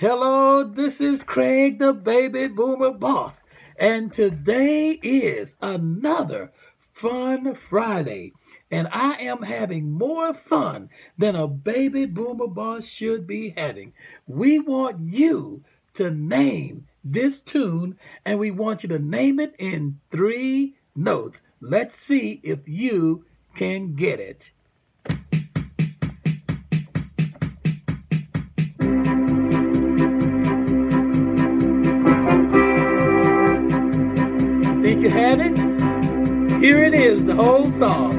Hello, this is Craig the Baby Boomer Boss, and today is another Fun Friday. And I am having more fun than a baby boomer boss should be having. We want you to name this tune, and we want you to name it in three notes. Let's see if you can get it. You have it? Here it is, the whole song.